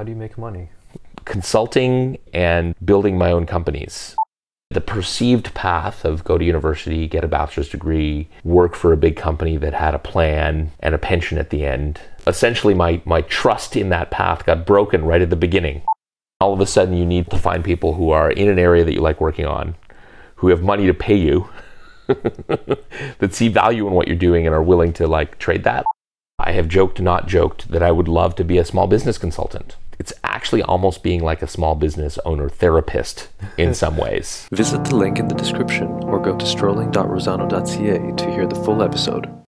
How do you make money? Consulting and building my own companies. The perceived path of go to university, get a bachelor's degree, work for a big company that had a plan and a pension at the end. Essentially, my, my trust in that path got broken right at the beginning. All of a sudden, you need to find people who are in an area that you like working on, who have money to pay you, that see value in what you're doing and are willing to like trade that. I have joked, not joked, that I would love to be a small business consultant. It's actually almost being like a small business owner therapist in some ways. Visit the link in the description or go to strolling.rosano.ca to hear the full episode.